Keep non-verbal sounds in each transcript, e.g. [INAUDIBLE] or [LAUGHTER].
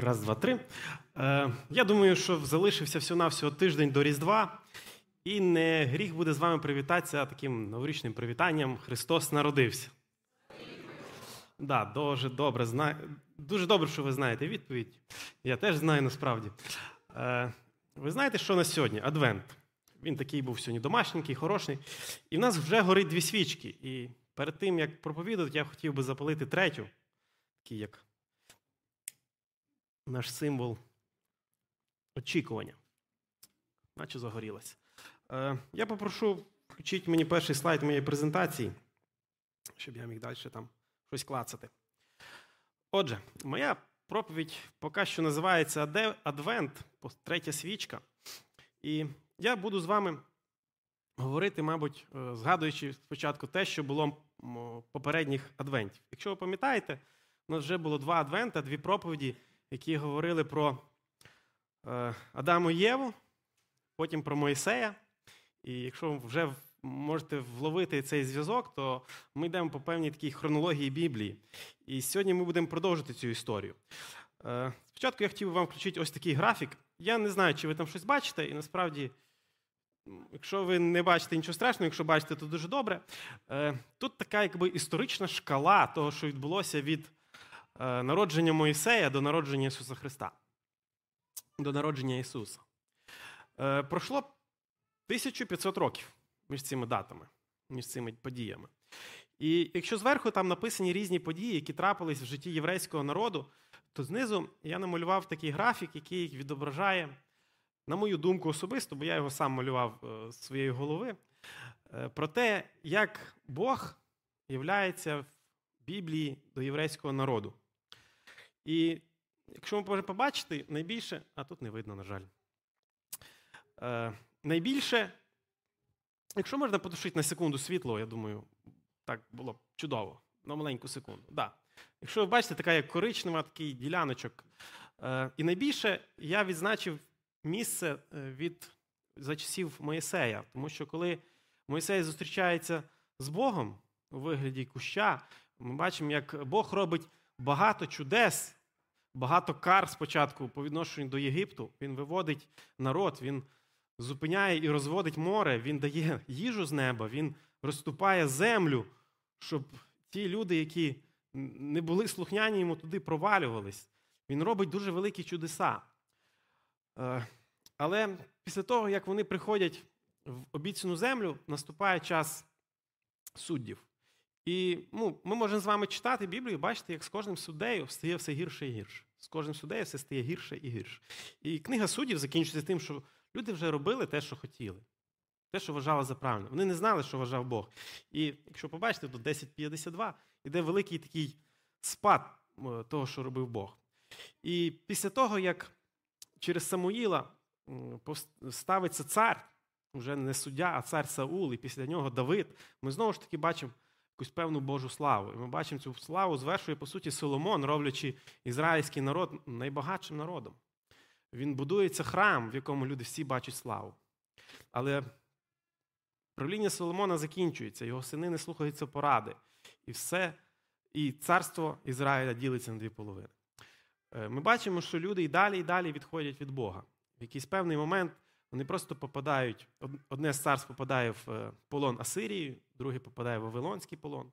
Раз, два, три. Е, Я думаю, що залишився всього-навсього тиждень до Різдва, і не гріх буде з вами привітатися таким новорічним привітанням Христос народився. Да, дуже добре зна... Дуже добре, що ви знаєте відповідь. Я теж знаю насправді. Е, Ви знаєте, що на сьогодні? Адвент. Він такий був сьогодні домашній, хороший. І в нас вже горить дві свічки. І перед тим, як проповідати, я хотів би запалити третю, такий як наш символ очікування. Наче загорілося. Е, Я попрошу включити мені перший слайд моєї презентації, щоб я міг далі там щось клацати. Отже, моя проповідь поки що називається Адвент, третя свічка. І я буду з вами говорити, мабуть, е, згадуючи спочатку те, що було попередніх адвентів. Якщо ви пам'ятаєте, у нас вже було два адвента, дві проповіді які говорили про е, Адаму і Єву, потім про Моїсея. І якщо вже можете вловити цей зв'язок, то ми йдемо по певній такій хронології Біблії. І сьогодні ми будемо продовжити цю історію. Е, спочатку я хотів би вам включити ось такий графік. Я не знаю, чи ви там щось бачите, і насправді. Якщо ви не бачите нічого страшного, якщо бачите, то дуже добре. Е, тут така якби історична шкала того, що відбулося від народження Моїсея до народження Ісуса Христа. До народження Ісуса. Е, пройшло 1500 років між цими датами, між цими подіями. І якщо зверху там написані різні події, які трапились в житті єврейського народу, то знизу я намалював такий графік, який відображає, на мою думку, особисто, бо я його сам малював е, з своєї голови, про те, як Бог являється в Біблії до єврейського народу. І якщо ви можете побачити, найбільше, а тут не видно, на жаль. Е, Найбільше, якщо можна потушити на секунду світло, я думаю, так було б чудово. На маленьку секунду. Да. Якщо ви бачите, така як коричнева, такий діляночок. Е, І найбільше я відзначив місце е, від за часів Моїсея, тому що коли Моїсей зустрічається з Богом у вигляді куща, ми бачимо, як Бог робить багато чудес, багато кар спочатку по відношенню до Єгипту. Він виводить народ, він зупиняє і розводить море, він дає їжу з неба, він розступає землю, щоб ті люди, які не були слухняні йому туди провалювались. Він робить дуже великі чудеса. Е, але після того, як вони приходять в обіцяну землю, наступає час суддів. І ну, ми можемо з вами читати Біблію, і бачити, як з кожним суддею стає все гірше і гірше. З кожним суддею все стає гірше і гірше. І книга суддів закінчується тим, що люди вже робили те, що хотіли, те, що вважали за правильне. Вони не знали, що вважав Бог. І якщо побачите, то 10.52 йде великий такий спад того, що робив Бог. І після того, як через Самуїла ставиться цар, вже не суддя, а цар Саул, і після нього Давид, ми знову ж таки бачимо якусь певну Божу славу. І ми бачимо цю славу звершує, по суті, Соломон, роблячи ізраїльський народ найбагатшим народом. Він будується храм, в якому люди всі бачать славу. Але правління Соломона закінчується, його сини не слухаються поради. І все, і царство Ізраїля ділиться на дві половини. Е, ми бачимо, що люди і далі і далі відходять від Бога. В якийсь певний момент вони просто попадають, одне з царств попадає в е, полон Асирії, друге попадає в Вавилонський полон.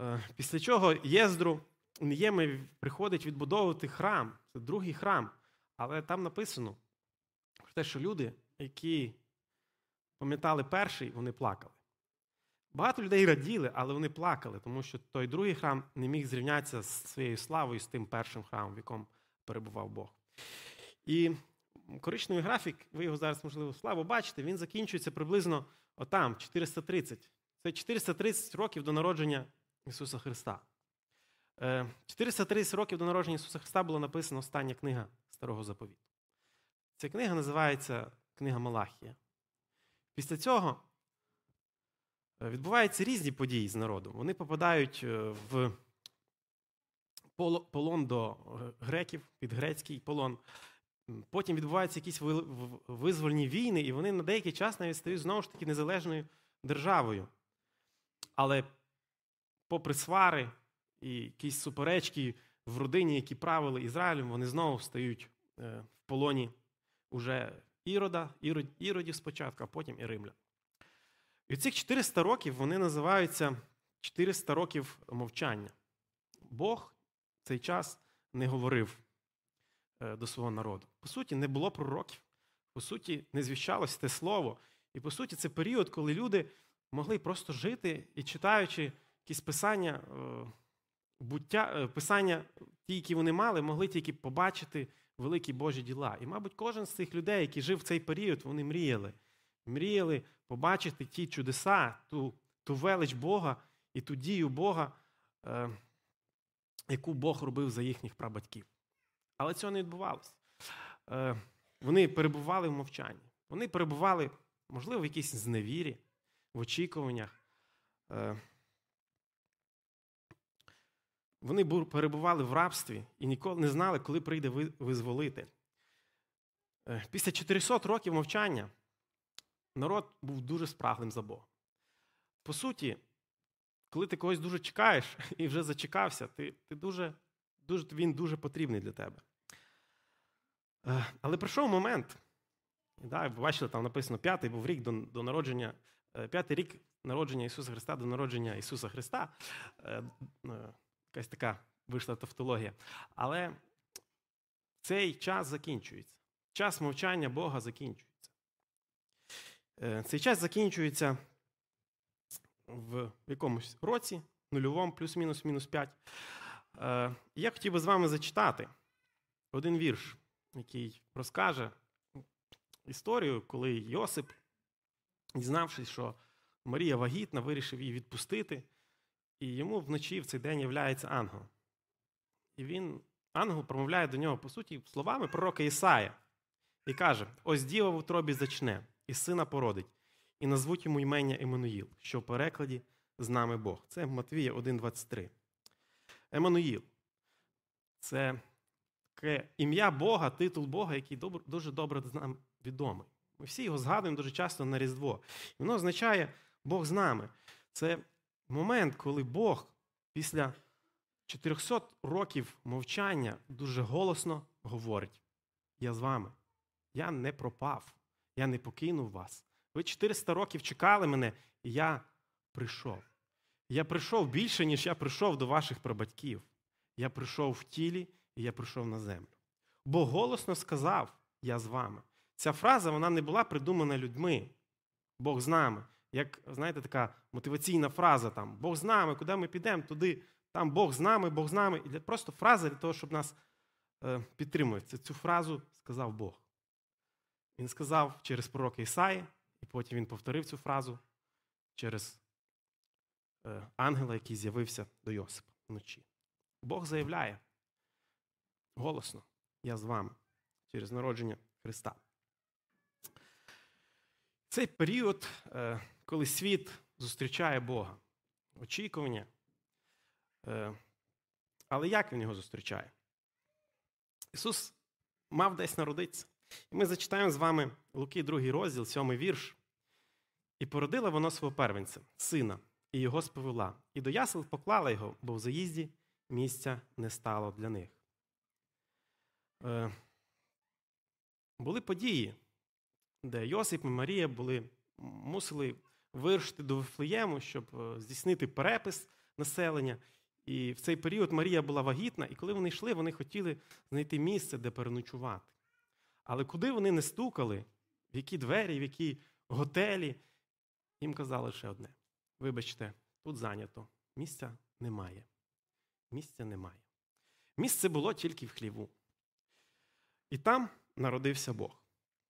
Е, після чого Єздру Нієми приходить відбудовувати храм. Це другий храм. Але там написано про те, що люди, які пам'ятали перший, вони плакали. Багато людей раділи, але вони плакали, тому що той другий храм не міг зрівнятися з своєю славою з тим першим храмом, в якому перебував Бог. І коричневий графік, ви його зараз, можливо, слабо бачите, він закінчується приблизно отам, 430. Це 430 років до народження Ісуса Христа. 430 е, років до народження Ісуса Христа була написана остання книга Старого Заповіту. Ця книга називається Книга Малахія. Після цього е, відбуваються різні події з народом. Вони попадають е, в полон до греків, під грецький полон. Потім відбуваються якісь визвольні війни, і вони на деякий час навіть стають знову ж таки незалежною державою. Але, попри свари і якісь суперечки в родині, які правили Ізраїлем, вони знову стають е, в полоні уже Ірода, Ірод, Іродів спочатку, а потім і Римлян. І цих 400 років вони називаються 400 років мовчання. Бог в цей час не говорив до свого народу. По суті, не було пророків, по суті, не звіщалось те слово. І по суті, це період, коли люди могли просто жити і читаючи якісь писання, е, буття, е, писання, ті, які вони мали, могли тільки побачити великі Божі діла. І, мабуть, кожен з цих людей, який жив в цей період, вони мріяли. Мріяли побачити ті чудеса, ту, ту велич Бога і ту дію Бога, е, яку Бог робив за їхніх прабатьків. Але цього не відбувалося. Е, вони перебували в мовчанні. Вони перебували, можливо, в якійсь зневірі, в очікуваннях. Е, вони перебували в рабстві і ніколи не знали, коли прийде визволити. Е, після 400 років мовчання народ був дуже спраглим за Бога. По суті, коли ти когось дуже чекаєш [LAUGHS] і вже зачекався, ти, ти дуже, дуже, він дуже потрібний для тебе. Е, але прийшов момент, да, ви бачили, там написано п'ятий був рік до, до народження, е, п'ятий рік народження Ісуса Христа до народження Ісуса Христа. Якась така вийшла тавтологія. Але цей час закінчується. Час мовчання Бога закінчується. Е, цей час закінчується в якомусь році, нульовому, плюс-мінус, мінус 5. Е, я хотів би з вами зачитати один вірш, який розкаже історію, коли Йосип, дізнавшись, що Марія вагітна, вирішив її відпустити. І йому вночі в цей день являється ангел. І він, ангел промовляє до нього, по суті, словами пророка Ісая. І каже: Ось діва в утробі зачне, і сина породить, і назвуть йому імення Еммануїл, що в перекладі з нами Бог. Це Матвія 1,23. Еммануїл. Це таке ім'я Бога, титул Бога, який дуже добре нам відомий. Ми всі його згадуємо дуже часто на Різдво. І воно означає Бог з нами. Це момент, коли Бог після 400 років мовчання дуже голосно говорить: Я з вами. Я не пропав, я не покинув вас. Ви 400 років чекали мене, і я прийшов. Я прийшов більше, ніж я прийшов до ваших прабатьків. Я прийшов в тілі і я прийшов на землю. Бог голосно сказав: Я з вами. Ця фраза вона не була придумана людьми. Бог з нами як, знаєте, така мотиваційна фраза там Бог з нами, куди ми підемо, туди, там Бог з нами, Бог з нами. І просто фраза для того, щоб нас е, підтримувати. Цю фразу сказав Бог. Він сказав через пророка Ісаї, і потім він повторив цю фразу через ангела, який з'явився до Йосипа вночі. Бог заявляє голосно, я з вами через народження Христа. Цей період е, коли світ зустрічає Бога. Очікування. Е, але як він його зустрічає? Ісус мав десь народитися. І ми зачитаємо з вами Луки, 2 розділ, 7 вірш. І породила воно свого первенця, сина, і його сповела, і до ясел поклала його, бо в заїзді місця не стало для них. Е, були події, де Йосип і Марія були, мусили вирушити до Вифлеєму, щоб е, здійснити перепис населення. І в цей період Марія була вагітна, і коли вони йшли, вони хотіли знайти місце, де переночувати. Але куди вони не стукали, в які двері, в які готелі, їм казали лише одне: вибачте, тут зайнято, місця немає. Місця немає. Місце було тільки в хліву. І там народився Бог.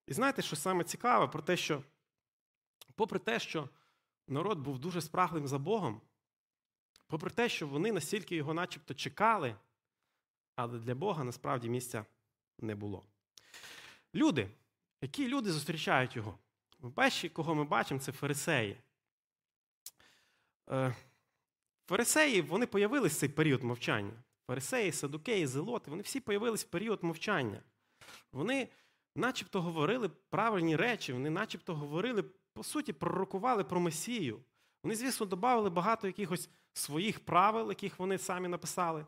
І знаєте, що саме цікаве, про те, що попри те, що народ був дуже спраглим за Богом, попри те, що вони настільки його начебто чекали, але для Бога насправді місця не було. Люди, які люди зустрічають його? Перші, кого ми бачимо, це фарисеї. Е, фарисеї вони появилися в цей період мовчання. Фарисеї, садукеї, зелоти, вони всі появились в період мовчання. Вони начебто говорили правильні речі, вони начебто говорили по суті, пророкували про Месію. Вони, звісно, додали багато якихось своїх правил, яких вони самі написали.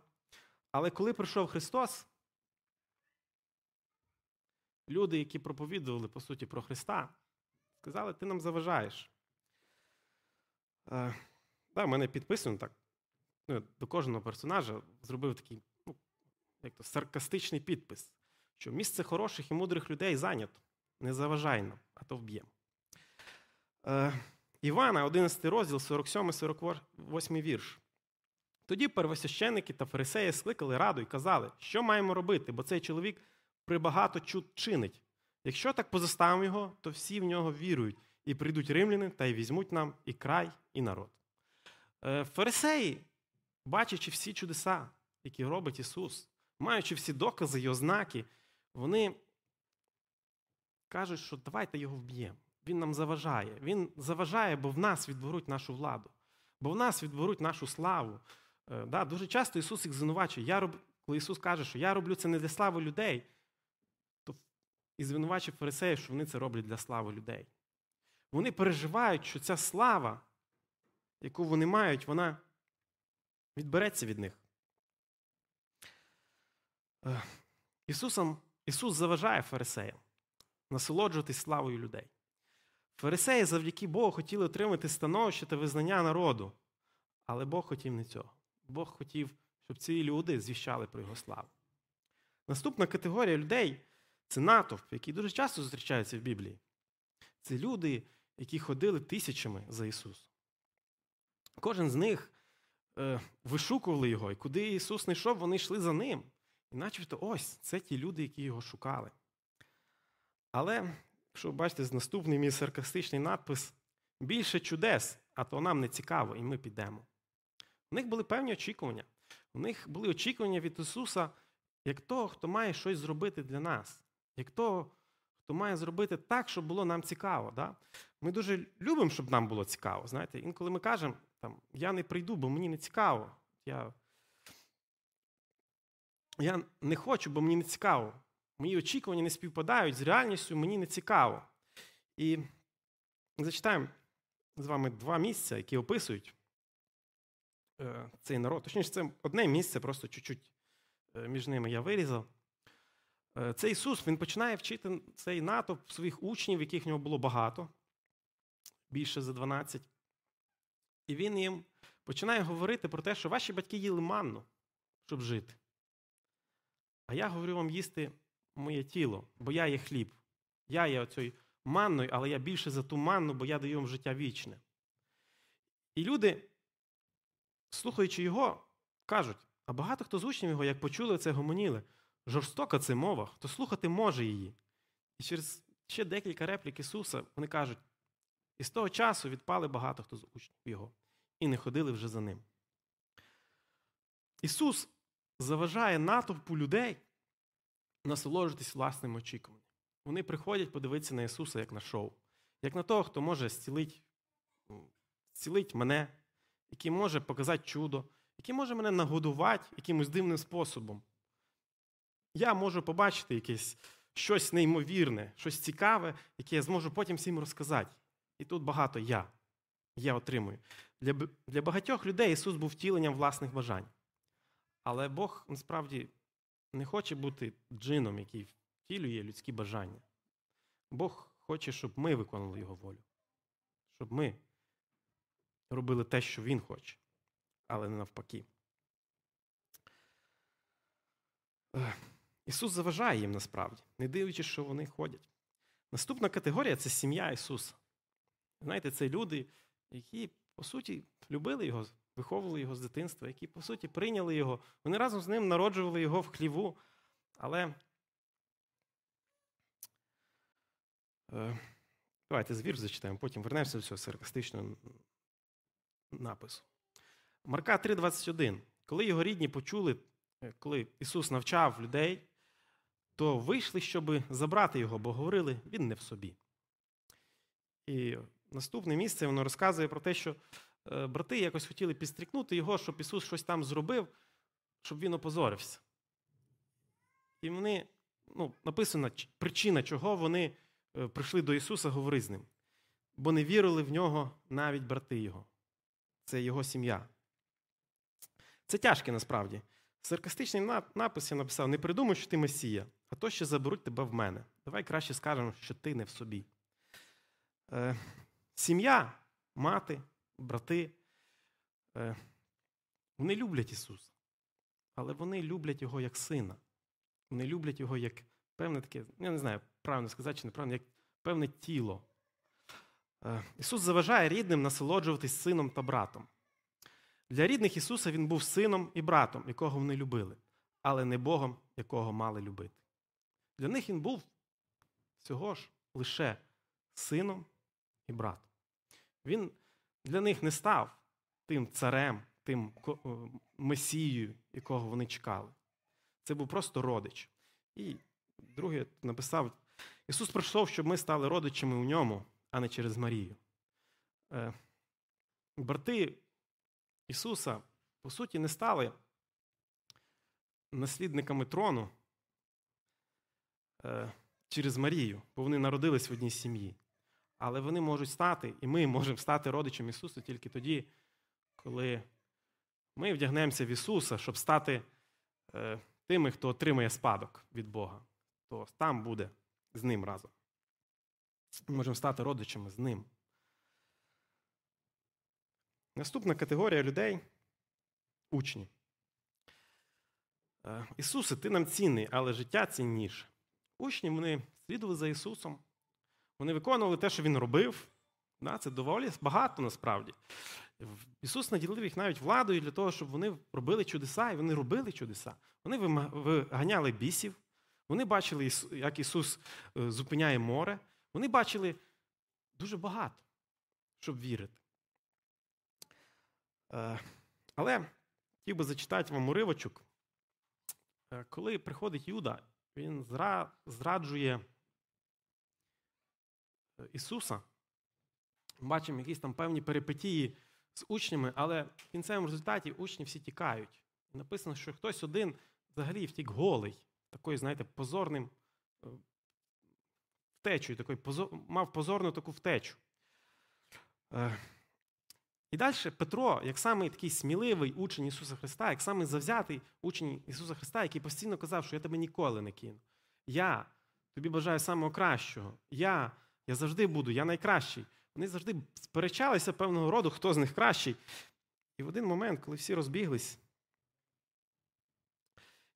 Але коли прийшов Христос, люди, які проповідували, по суті, про Христа, сказали, ти нам заважаєш. Да, в мене підписано так. Ну, До кожного персонажа зробив такий ну, як то, саркастичний підпис, що місце хороших і мудрих людей зайнято. Не заважай нам, а то вб'ємо. Е, Івана, 11 розділ, 47-48 вірш. Тоді первосвященники та фарисеї скликали раду і казали, що маємо робити, бо цей чоловік прибагато чуд чинить. Якщо так позаставимо його, то всі в нього вірують, і прийдуть римляни та й візьмуть нам і край, і народ. Е, фарисеї, бачачи всі чудеса, які робить Ісус, маючи всі докази і ознаки, вони кажуть, що давайте його вб'ємо. Він нам заважає. Він заважає, бо в нас відберуть нашу владу, бо в нас відберуть нашу славу. Е, да, Дуже часто Ісус їх звинувачує. Я роб... Коли Ісус каже, що я роблю це не для слави людей, то і звинувачує фарисеїв, що вони це роблять для слави людей. Вони переживають, що ця слава, яку вони мають, вона відбереться від них. Е, Ісусом, Ісус заважає фарисеям насолоджуватись славою людей. Фарисеї завдяки Богу хотіли отримати становище та визнання народу, але Бог хотів не цього. Бог хотів, щоб ці люди звіщали про його славу. Наступна категорія людей це натовп, який дуже часто зустрічається в Біблії. Це люди, які ходили тисячами за Ісусом. Кожен з них е, вишукували його, і куди Ісус не йшов, вони йшли за ним. І начебто ось це ті люди, які його шукали. Але, якщо ви бачите, з наступний мій саркастичний надпис більше чудес, а то нам не цікаво, і ми підемо. У них були певні очікування. У них були очікування від Ісуса як того, хто має щось зробити для нас, як того, хто має зробити так, щоб було нам цікаво. Да? Ми дуже любимо, щоб нам було цікаво. Знаєте, Інколи ми кажемо, там, я не прийду, бо мені не цікаво. Я я не хочу, бо мені не цікаво. Мої очікування не співпадають з реальністю, мені не цікаво. І зачитаємо з вами два місця, які описують е, цей народ. Точніше, це одне місце, просто чуть-чуть е, між ними я вирізав. Е, це Ісус Він починає вчити цей натовп своїх учнів, яких в нього було багато, більше за 12. І він їм починає говорити про те, що ваші батьки їли манну, щоб жити. А я говорю вам їсти моє тіло, бо я є хліб. Я є оцею манною, але я більше за ту манну, бо я даю вам життя вічне. І люди, слухаючи його, кажуть: а багато хто з учнів його, як почули це, гомоніли. Жорстока це мова, хто слухати може її. І через ще декілька реплік Ісуса вони кажуть: і з того часу відпали багато хто з учнів його, і не ходили вже за ним. Ісус заважає натовпу людей насолоджуватись власним очікуванням. Вони приходять подивитися на Ісуса як на шоу, як на того, хто може зцілити зцілить мене, який може показати чудо, який може мене нагодувати якимось дивним способом. Я можу побачити якесь щось неймовірне, щось цікаве, яке я зможу потім всім розказати. І тут багато я. Я отримую. Для для багатьох людей Ісус був втіленням власних бажань. Але Бог насправді не хоче бути джином, який втілює людські бажання. Бог хоче, щоб ми виконали Його волю, щоб ми робили те, що Він хоче, але не навпаки. Ісус заважає їм насправді, не дивлячись, що вони ходять. Наступна категорія це сім'я Ісуса. Знаєте, це люди, які, по суті, любили Його, виховували Його з дитинства, які, по суті, прийняли Його. Вони разом з ним народжували Його в хліву. Але е, давайте звір зачитаємо, потім вернемося до цього саркастичного напису. Марка 3,21. Коли його рідні почули, е, коли Ісус навчав людей, то вийшли, щоб забрати його, бо говорили, він не в собі. І наступне місце воно розказує про те, що е, брати якось хотіли підстрікнути його, щоб Ісус щось там зробив, щоб він опозорився. І вони, ну, написано причина, чого вони е, прийшли до Ісуса говорити з ним. Бо не вірили в нього навіть брати Його. Це його сім'я. Це тяжке насправді. Саркастичний напис я написав: не придумай, що ти Месія, а то ще заберуть тебе в мене. Давай краще скажемо, що ти не в собі. Сім'я, мати, брати, е, вони люблять Ісуса, але вони люблять Його як сина. Вони люблять його як певне таке, я не знаю, правильно сказати чи неправильно, як певне тіло. Е, Ісус заважає рідним насолоджуватись сином та братом. Для рідних Ісуса Він був сином і братом, якого вони любили, але не Богом, якого мали любити. Для них Він був всього ж лише сином і братом. Він для них не став тим царем, тим месією, якого вони чекали. Це був просто родич. І друге написав: Ісус прийшов, щоб ми стали родичами у ньому, а не через Марію. Е, брати Ісуса, по суті, не стали наслідниками трону е, через Марію, бо вони народились в одній сім'ї. Але вони можуть стати, і ми можемо стати родичем Ісуса тільки тоді, коли ми вдягнемося в Ісуса, щоб стати е, тими, хто отримає спадок від Бога, то там буде з ним разом. Ми можемо стати родичами з ним. Наступна категорія людей учні. Е, Ісусе, ти нам цінний, але життя цінніше. Учні вони слідували за Ісусом, вони виконували те, що Він робив. Це доволі багато насправді. Ісус наділив їх навіть владою для того, щоб вони робили чудеса, і вони робили чудеса. Вони виганяли бісів, вони бачили, як Ісус е, зупиняє море. Вони бачили дуже багато, щоб вірити. Е, але хотів би зачитати вам уривочок. Е, коли приходить Юда, він зраджує Ісуса. Бачимо якісь там певні перипетії з учнями, але в кінцевому результаті учні всі тікають. Написано, що хтось один взагалі втік голий, такою, знаєте, позорним е, втечою, такий, позор, мав позорну таку втечу. Е, і далі Петро, як самий такий сміливий учень Ісуса Христа, як самий завзятий учень Ісуса Христа, який постійно казав, що я тебе ніколи не кину. Я тобі бажаю самого кращого. Я, Я завжди буду, я найкращий. Вони завжди сперечалися певного роду, хто з них кращий. І в один момент, коли всі розбіглись,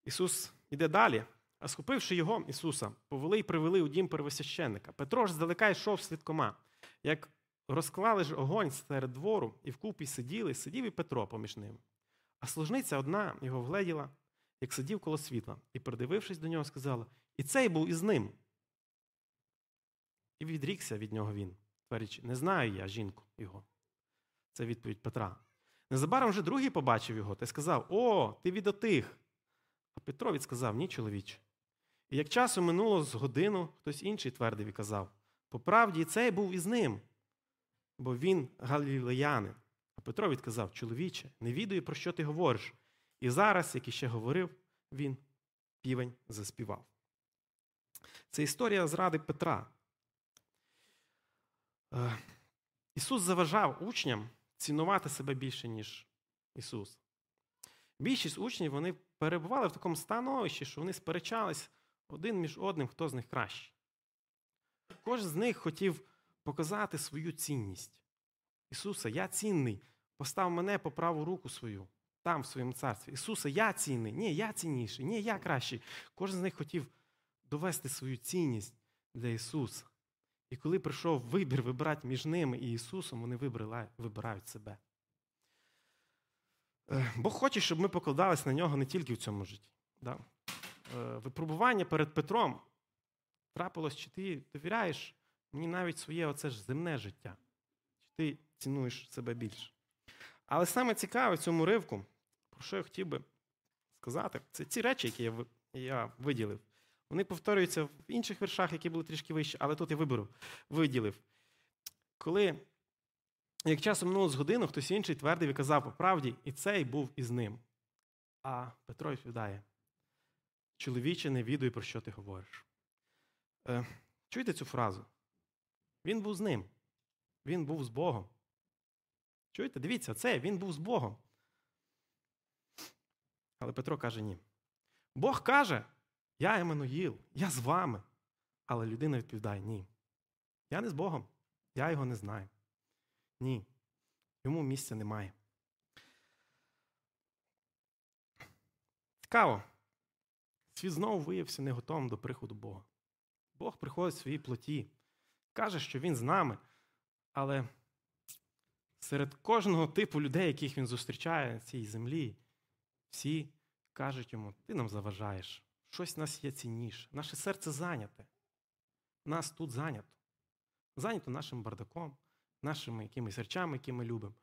Ісус іде далі, а схопивши його, Ісуса, повели й привели у дім первосвященника. Петро ж здалека йшов слідкома. Як розклали ж огонь серед двору, і вкупі сиділи, сидів і Петро поміж ними. А служниця одна його вгледіла, як сидів коло світла, і, придивившись до нього, сказала: І цей був із ним. І відрікся від нього він. Твердячи, не знаю я жінку його. Це відповідь Петра. Незабаром вже другий побачив його та сказав: О, ти від отих. А Петро відсказав: Ні, чоловіче. І як часу минуло з годину, хтось інший твердив і казав: По правді, цей був із ним, бо він галілеянин. А Петро відказав: Чоловіче, не відаю, про що ти говориш. І зараз, як іще говорив, він півень заспівав. Це історія зради Петра. Е, Ісус заважав учням цінувати себе більше, ніж Ісус. Більшість учнів вони перебували в такому становищі, що вони сперечались один між одним, хто з них кращий. Кожен з них хотів показати свою цінність. Ісусе, я цінний, постав мене по праву руку свою, там, в своєму царстві. Ісусе, я цінний, ні, я цінніший, ні, я кращий. Кожен з них хотів довести свою цінність для Ісуса. І коли прийшов вибір вибирати між ними і Ісусом, вони вибирають себе. Е, Бог хоче, щоб ми покладались на нього не тільки в цьому житті. Да? Е, випробування перед Петром трапилось, чи ти довіряєш мені навіть своє оце ж земне життя, чи ти цінуєш себе більше. Але саме цікаве цьому ривку, про що я хотів би сказати, це ці речі, які я виділив. Вони повторюються в інших вершах, які були трішки вищі, але тут я виберу, виділив. Коли, як часом минуло з годину, хтось інший твердив і казав по правді, і цей був із ним. А Петро відповідає: чоловіче, не відуй, про що ти говориш. Е, Чуєте цю фразу? Він був з ним. Він був з Богом. Чуєте? Дивіться, це він був з Богом. Але Петро каже ні. Бог каже, я Еммануїл, я з вами. Але людина відповідає: ні. Я не з Богом, я його не знаю. Ні. Йому місця немає. Цікаво. Світ знову виявився не готовим до приходу Бога. Бог приходить в своїй плоті, каже, що Він з нами, але серед кожного типу людей, яких він зустрічає на цій землі, всі кажуть йому: ти нам заважаєш, щось в нас є цінніше. Наше серце зайняте. Нас тут зайнято. Зайнято нашим бардаком, нашими якимись речами, які ми любимо.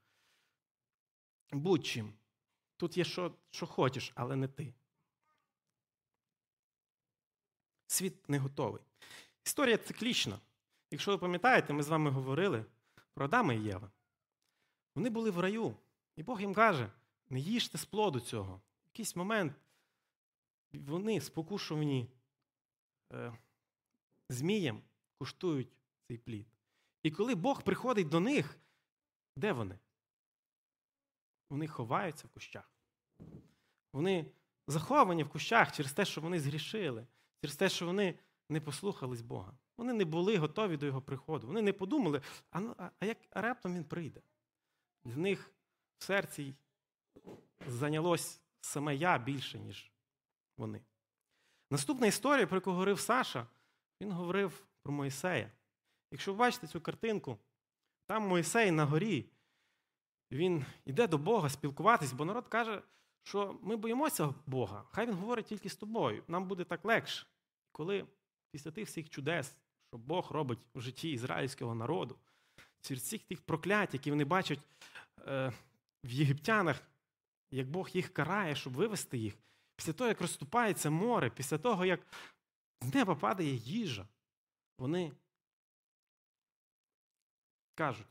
Будь-чим. Тут є що, що хочеш, але не ти. Світ не готовий. Історія циклічна. Якщо ви пам'ятаєте, ми з вами говорили про Адама і Єва. Вони були в раю, і Бог їм каже: не їжте з плоду цього. В якийсь момент вони спокушувані е, змієм, куштують цей плід. І коли Бог приходить до них, де вони? Вони ховаються в кущах. Вони заховані в кущах через те, що вони згрішили, через те, що вони не послухались Бога. Вони не були готові до Його приходу. Вони не подумали, а, ну, а, як а раптом він прийде. Для них в серці зайнялось саме я більше, ніж вони. Наступна історія, про яку говорив Саша, він говорив про Моїсея. Якщо ви бачите цю картинку, там Моїсей на горі, він йде до Бога спілкуватись, бо народ каже, що ми боїмося Бога. Хай він говорить тільки з тобою. Нам буде так легше, коли після тих всіх чудес, що Бог робить у житті ізраїльського народу, всіх тих проклять, які вони бачать е, в єгиптянах, як Бог їх карає, щоб вивести їх, після того, як розступається море, після того, як з неба падає їжа, вони кажуть,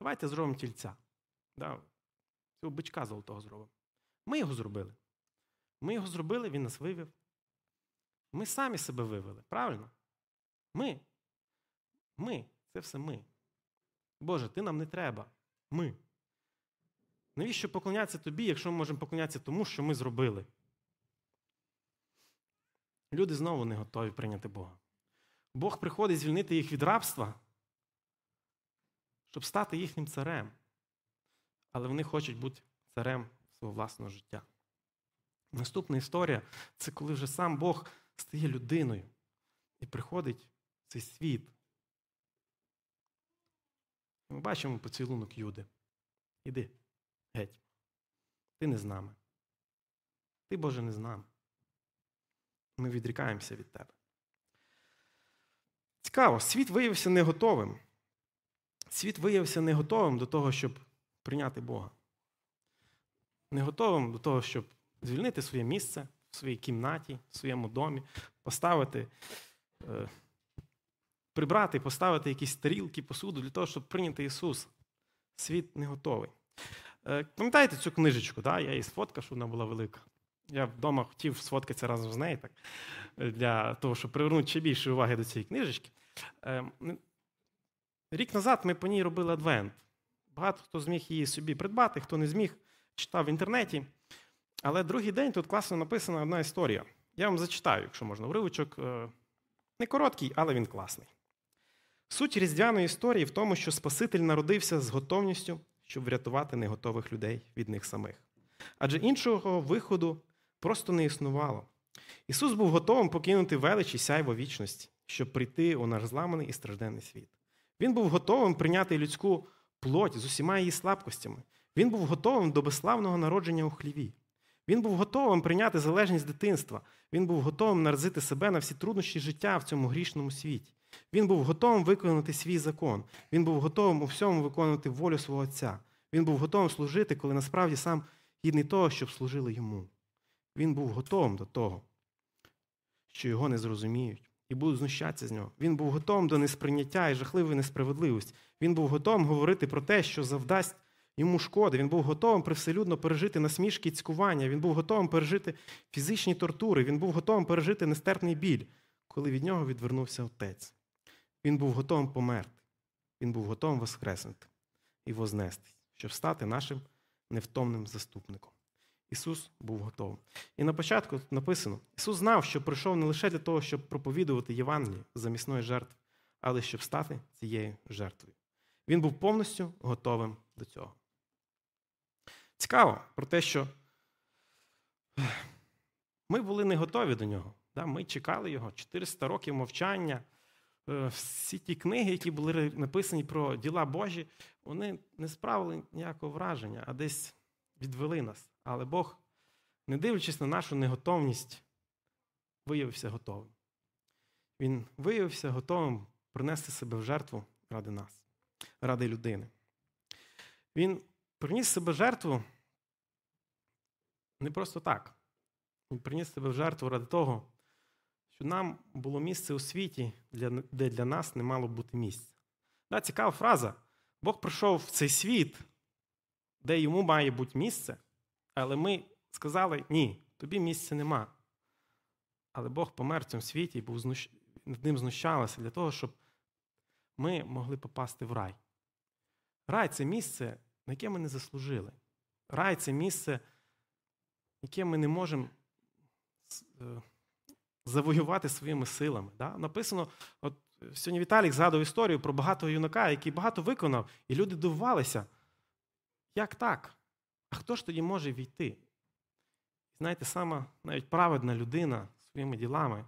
давайте зробимо тільця. Да, Цього бичка золотого зробимо. Ми його зробили. Ми його зробили, він нас вивів. Ми самі себе вивели, правильно? Ми. Ми. Це все ми. Боже, ти нам не треба. Ми. Навіщо поклонятися тобі, якщо ми можемо поклонятися тому, що ми зробили? Люди знову не готові прийняти Бога. Бог приходить звільнити їх від рабства, щоб стати їхнім царем. Але вони хочуть бути царем свого власного життя. Наступна історія це коли вже сам Бог стає людиною і приходить в цей світ. Ми бачимо поцілунок Юди. Іди, геть. Ти не з нами. Ти, Боже, не з нами. Ми відрікаємося від тебе. Цікаво, світ виявився не готовим. Світ виявився не готовим до того, щоб прийняти Бога. Не готовим до того, щоб звільнити своє місце в своїй кімнаті, в своєму домі, поставити, е, прибрати, поставити якісь тарілки, посуду для того, щоб прийняти Ісус. Світ не готовий. Е, пам'ятаєте цю книжечку? Да? Я її сфоткав, щоб вона була велика. Я вдома хотів сфоткатися разом з нею так, для того, щоб привернути ще більше уваги до цієї книжечки. Е, рік назад ми по ній робили адвент. Багато хто зміг її собі придбати, хто не зміг, читав в інтернеті. Але другий день тут класно написана одна історія. Я вам зачитаю, якщо можна, уривочок. Не короткий, але він класний. Суть різдвяної історії в тому, що Спаситель народився з готовністю, щоб врятувати неготових людей від них самих. Адже іншого виходу просто не існувало. Ісус був готовим покинути велич і сяйво вічності, щоб прийти у наш зламаний і стражденний світ. Він був готовим прийняти людську плоть з усіма її слабкостями. Він був готовим до безславного народження у хліві. Він був готовим прийняти залежність дитинства. Він був готовим наразити себе на всі труднощі життя в цьому грішному світі. Він був готовим виконати свій закон. Він був готовим у всьому виконувати волю свого Отця. Він був готовим служити, коли насправді сам гідний того, щоб служили йому. Він був готовим до того, що його не зрозуміють, і будуть знущатися з нього. Він був готовим до несприйняття і жахливої несправедливості. Він був готовим говорити про те, що завдасть йому шкоди. Він був готовим привселюдно пережити насмішки і цькування. Він був готовим пережити фізичні тортури. Він був готовим пережити нестерпний біль, коли від нього відвернувся отець. Він був готовим померти. Він був готовим воскреснути і вознестись, щоб стати нашим невтомним заступником. Ісус був готовий. І на початку тут написано: Ісус знав, що прийшов не лише для того, щоб проповідувати Євангеліє замісної жертви, але щоб стати цією жертвою. Він був повністю готовим до цього. Цікаво про те, що ми були не готові до нього. Ми чекали його 400 років мовчання. Е, всі ті книги, які були написані про діла Божі, вони не справили ніякого враження, а десь відвели нас. Але Бог, не дивлячись на нашу неготовність, виявився готовим. Він виявився готовим принести себе в жертву ради нас, ради людини. Він приніс себе в жертву не просто так. Він приніс себе в жертву ради того, що нам було місце у світі, де для нас не мало бути місця. Да, Цікава фраза. Бог прийшов в цей світ, де йому має бути місце, але ми сказали, ні, тобі місця нема. Але Бог помер в цьому світі і був над ним знущалися для того, щоб ми могли попасти в рай. Рай це місце, на яке ми не заслужили. Рай це місце, яке ми не можемо е, завоювати своїми силами. Да? Написано, от сьогодні Віталік згадував історію про багатого юнака, який багато виконав, і люди дивувалися. Як так? А хто ж тоді може війти? Знаєте, сама навіть праведна людина своїми ділами,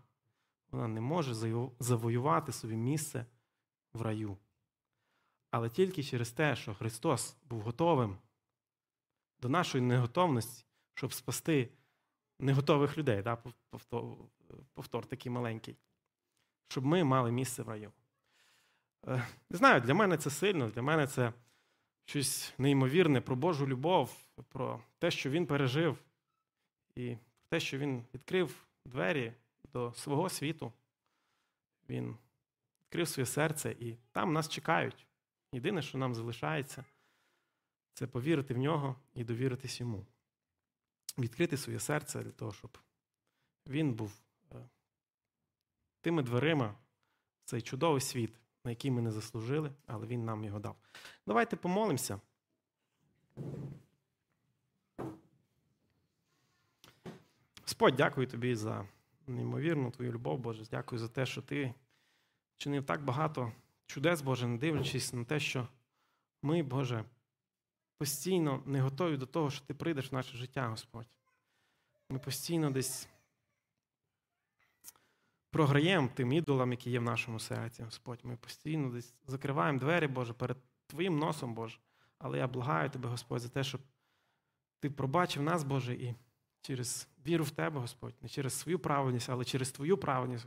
вона не може завоювати собі місце в раю. Але тільки через те, що Христос був готовим до нашої неготовності, щоб спасти неготових людей, да? Повтор, такий маленький, щоб ми мали місце в раю. Е, не знаю, для мене це сильно, для мене це щось неймовірне про Божу любов, про те, що він пережив, і про те, що він відкрив двері до свого світу. Він відкрив своє серце, і там нас чекають. Єдине, що нам залишається, це повірити в нього і довіритись йому. Відкрити своє серце для того, щоб він був тими дверима в цей чудовий світ, на який ми не заслужили, але він нам його дав. Давайте помолимося. Господь, дякую тобі за неймовірну твою любов, Боже. Дякую за те, що ти чинив так багато чудес, Боже, не дивлячись на те, що ми, Боже, постійно не готові до того, що ти прийдеш в наше життя, Господь. Ми постійно десь програємо тим ідолам, які є в нашому серці, Господь. Ми постійно десь закриваємо двері, Боже, перед Твоїм носом, Боже. Але я благаю Тебе, Господь, за те, щоб Ти пробачив нас, Боже, і через віру в Тебе, Господь, не через свою праведність, але через Твою праведність,